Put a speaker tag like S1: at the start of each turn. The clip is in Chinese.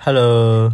S1: Hello。